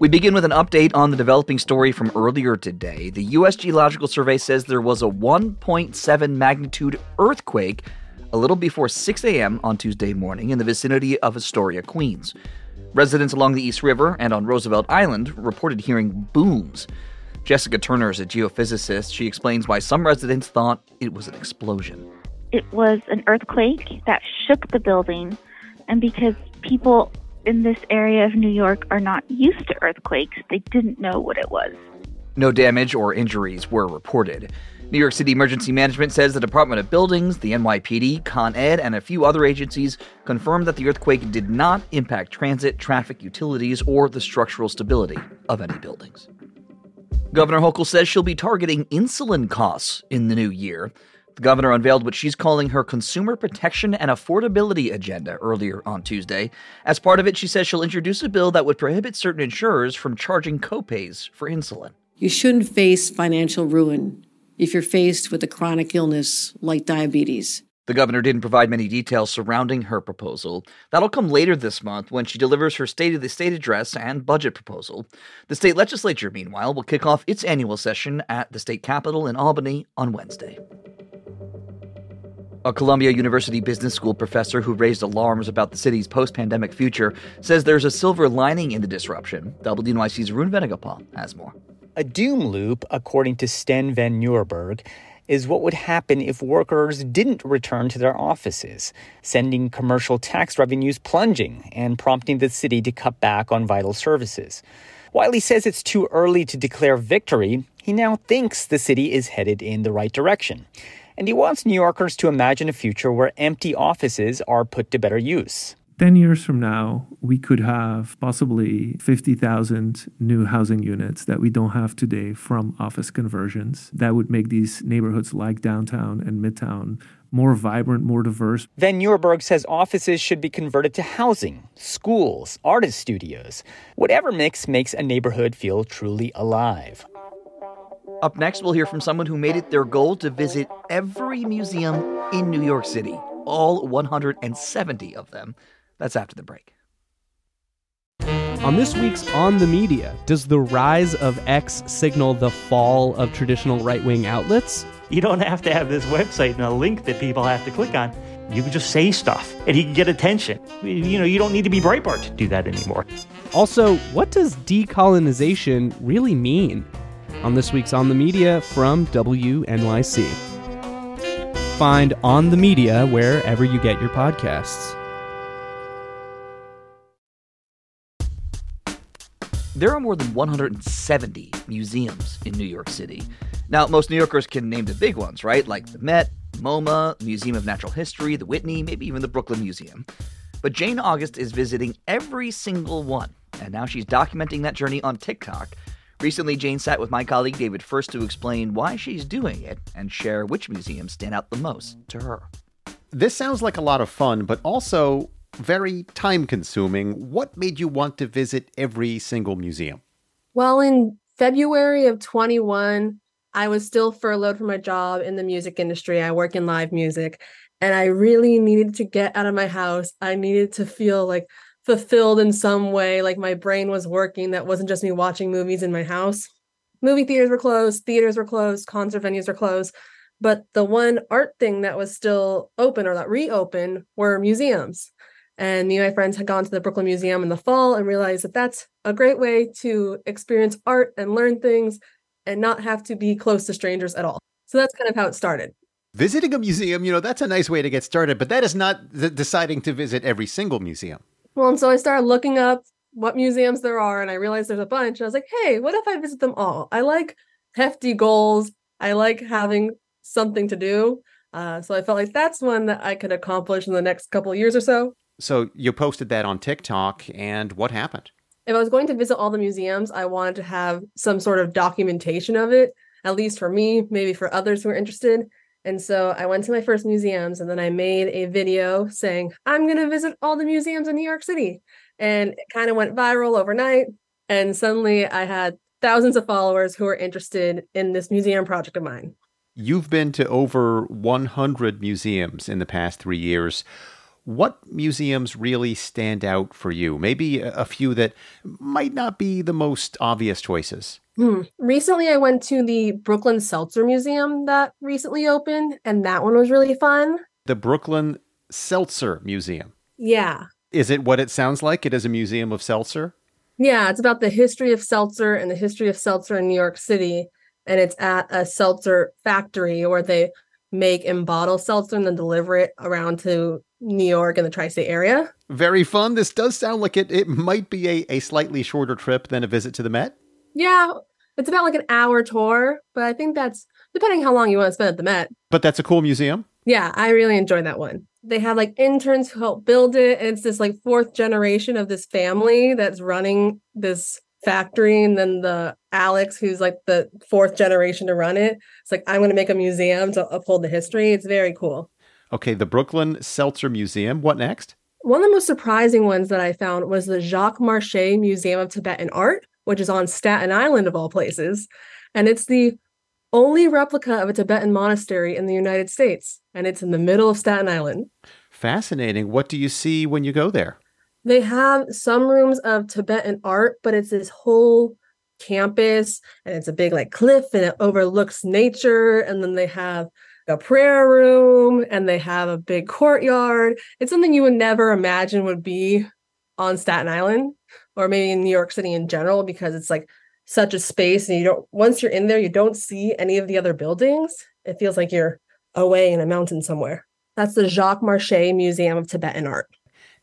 We begin with an update on the developing story from earlier today. The U.S. Geological Survey says there was a 1.7 magnitude earthquake a little before 6 a.m. on Tuesday morning in the vicinity of Astoria, Queens. Residents along the East River and on Roosevelt Island reported hearing booms. Jessica Turner is a geophysicist. She explains why some residents thought it was an explosion. It was an earthquake that shook the building, and because people in this area of New York are not used to earthquakes. They didn't know what it was. No damage or injuries were reported. New York City Emergency Management says the Department of Buildings, the NYPD, Con Ed, and a few other agencies confirmed that the earthquake did not impact transit, traffic, utilities, or the structural stability of any buildings. Governor Hochul says she'll be targeting insulin costs in the new year. The governor unveiled what she's calling her consumer protection and affordability agenda earlier on Tuesday. As part of it, she says she'll introduce a bill that would prohibit certain insurers from charging copays for insulin. You shouldn't face financial ruin if you're faced with a chronic illness like diabetes. The governor didn't provide many details surrounding her proposal. That'll come later this month when she delivers her State of the State address and budget proposal. The state legislature, meanwhile, will kick off its annual session at the state capitol in Albany on Wednesday. A Columbia University Business School professor who raised alarms about the city's post pandemic future says there's a silver lining in the disruption. WNYC's Arun Venugopal has more. A doom loop, according to Stijn van Nieuwerburgh, is what would happen if workers didn't return to their offices, sending commercial tax revenues plunging and prompting the city to cut back on vital services. While he says it's too early to declare victory, he now thinks the city is headed in the right direction and he wants New Yorkers to imagine a future where empty offices are put to better use. 10 years from now, we could have possibly 50,000 new housing units that we don't have today from office conversions. That would make these neighborhoods like downtown and midtown more vibrant, more diverse. Van Nieuwerburgh says offices should be converted to housing, schools, artist studios. Whatever mix makes a neighborhood feel truly alive. Up next, we'll hear from someone who made it their goal to visit every museum in New York City, all 170 of them. That's after the break. On this week's On the Media, does the rise of X signal the fall of traditional right wing outlets? You don't have to have this website and a link that people have to click on. You can just say stuff and you can get attention. You know, you don't need to be Breitbart to do that anymore. Also, what does decolonization really mean? On this week's On the Media from WNYC. Find On the Media wherever you get your podcasts. There are more than 170 museums in New York City. Now, most New Yorkers can name the big ones, right? Like the Met, MoMA, Museum of Natural History, the Whitney, maybe even the Brooklyn Museum. But Jane August is visiting every single one, and now she's documenting that journey on TikTok Recently, Jane sat with my colleague David Furst to explain why she's doing it and share which museums stand out the most to her. This sounds like a lot of fun, but also very time consuming. What made you want to visit every single museum? Well, in February of 21, I was still furloughed from my job in the music industry. I work in live music, and I really needed to get out of my house. I needed to feel like fulfilled in some way, like my brain was working. That wasn't just me watching movies in my house. Movie theaters were closed, theaters were closed, concert venues were closed. But the one art thing that was still open or that reopened were museums. And me and my friends had gone to the Brooklyn Museum in the fall and realized that that's a great way to experience art and learn things and not have to be close to strangers at all. So that's kind of how it started. Visiting a museum, you know, that's a nice way to get started, but that is not deciding to visit every single museum. Well, and so I started looking up what museums there are, and I realized there's a bunch. And I was like, hey, what if I visit them all? I like hefty goals. I like having something to do. Uh, so I felt like that's one that I could accomplish in the next couple of years or so. So you posted that on TikTok, and what happened? If I was going to visit all the museums, I wanted to have some sort of documentation of it, at least for me, maybe for others who are interested. And so I went to my first museums and then I made a video saying, I'm going to visit all the museums in New York City. And it kind of went viral overnight. And suddenly I had thousands of followers who are interested in this museum project of mine. You've been to over 100 museums in the past three years. What museums really stand out for you? Maybe a few that might not be the most obvious choices. Hmm. Recently, I went to the Brooklyn Seltzer Museum that recently opened, and that one was really fun. The Brooklyn Seltzer Museum. Yeah. Is it what it sounds like? It is a museum of seltzer? Yeah, it's about the history of seltzer and the history of seltzer in New York City. And it's at a seltzer factory where they make and bottle seltzer and then deliver it around to New York and the tri state area. Very fun. This does sound like it, it might be a, a slightly shorter trip than a visit to the Met. Yeah, it's about like an hour tour, but I think that's depending how long you want to spend at the Met. But that's a cool museum. Yeah, I really enjoyed that one. They had like interns who helped build it. And it's this like fourth generation of this family that's running this factory. And then the Alex, who's like the fourth generation to run it, it's like, I'm going to make a museum to uphold the history. It's very cool. Okay, the Brooklyn Seltzer Museum. What next? One of the most surprising ones that I found was the Jacques Marchais Museum of Tibetan Art, which is on Staten Island of all places. And it's the only replica of a Tibetan monastery in the United States, and it's in the middle of Staten Island. Fascinating. What do you see when you go there? They have some rooms of Tibetan art, but it's this whole campus and it's a big like cliff and it overlooks nature. And then they have a prayer room and they have a big courtyard. It's something you would never imagine would be on Staten Island or maybe in New York City in general because it's like such a space and you don't once you're in there you don't see any of the other buildings it feels like you're away in a mountain somewhere. That's the jacques marchais museum of tibetan art.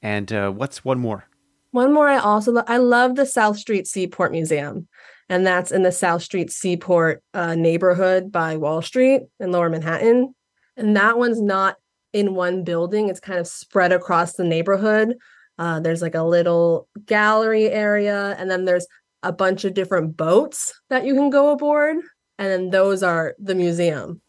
And uh, what's one more? One more i also lo- i love the south street seaport museum and that's in the south street seaport uh, neighborhood by wall street in lower manhattan and that one's not in one building it's kind of spread across the neighborhood uh, there's like a little gallery area and then there's a bunch of different boats that you can go aboard. And then those are the museum.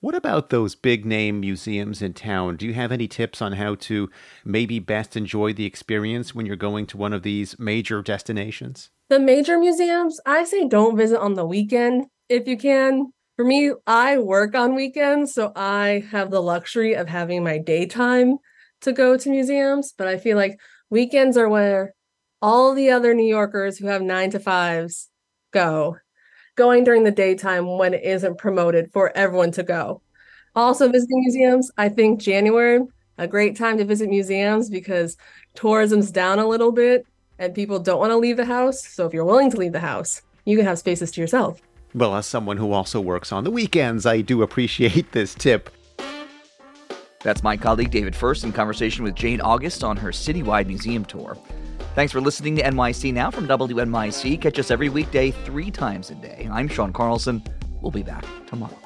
What about those big name museums in town? Do you have any tips on how to maybe best enjoy the experience when you're going to one of these major destinations? The major museums, I say don't visit on the weekend if you can. For me, I work on weekends, so I have the luxury of having my daytime to go to museums. But I feel like weekends are where all the other New Yorkers who have nine to fives go, going during the daytime when it isn't promoted for everyone to go. Also, visiting museums, I think January, a great time to visit museums because tourism's down a little bit and people don't want to leave the house. So, if you're willing to leave the house, you can have spaces to yourself. Well, as someone who also works on the weekends, I do appreciate this tip. That's my colleague David Furst in conversation with Jane August on her citywide museum tour. Thanks for listening to NYC Now from WNYC. Catch us every weekday, three times a day. I'm Sean Carlson. We'll be back tomorrow.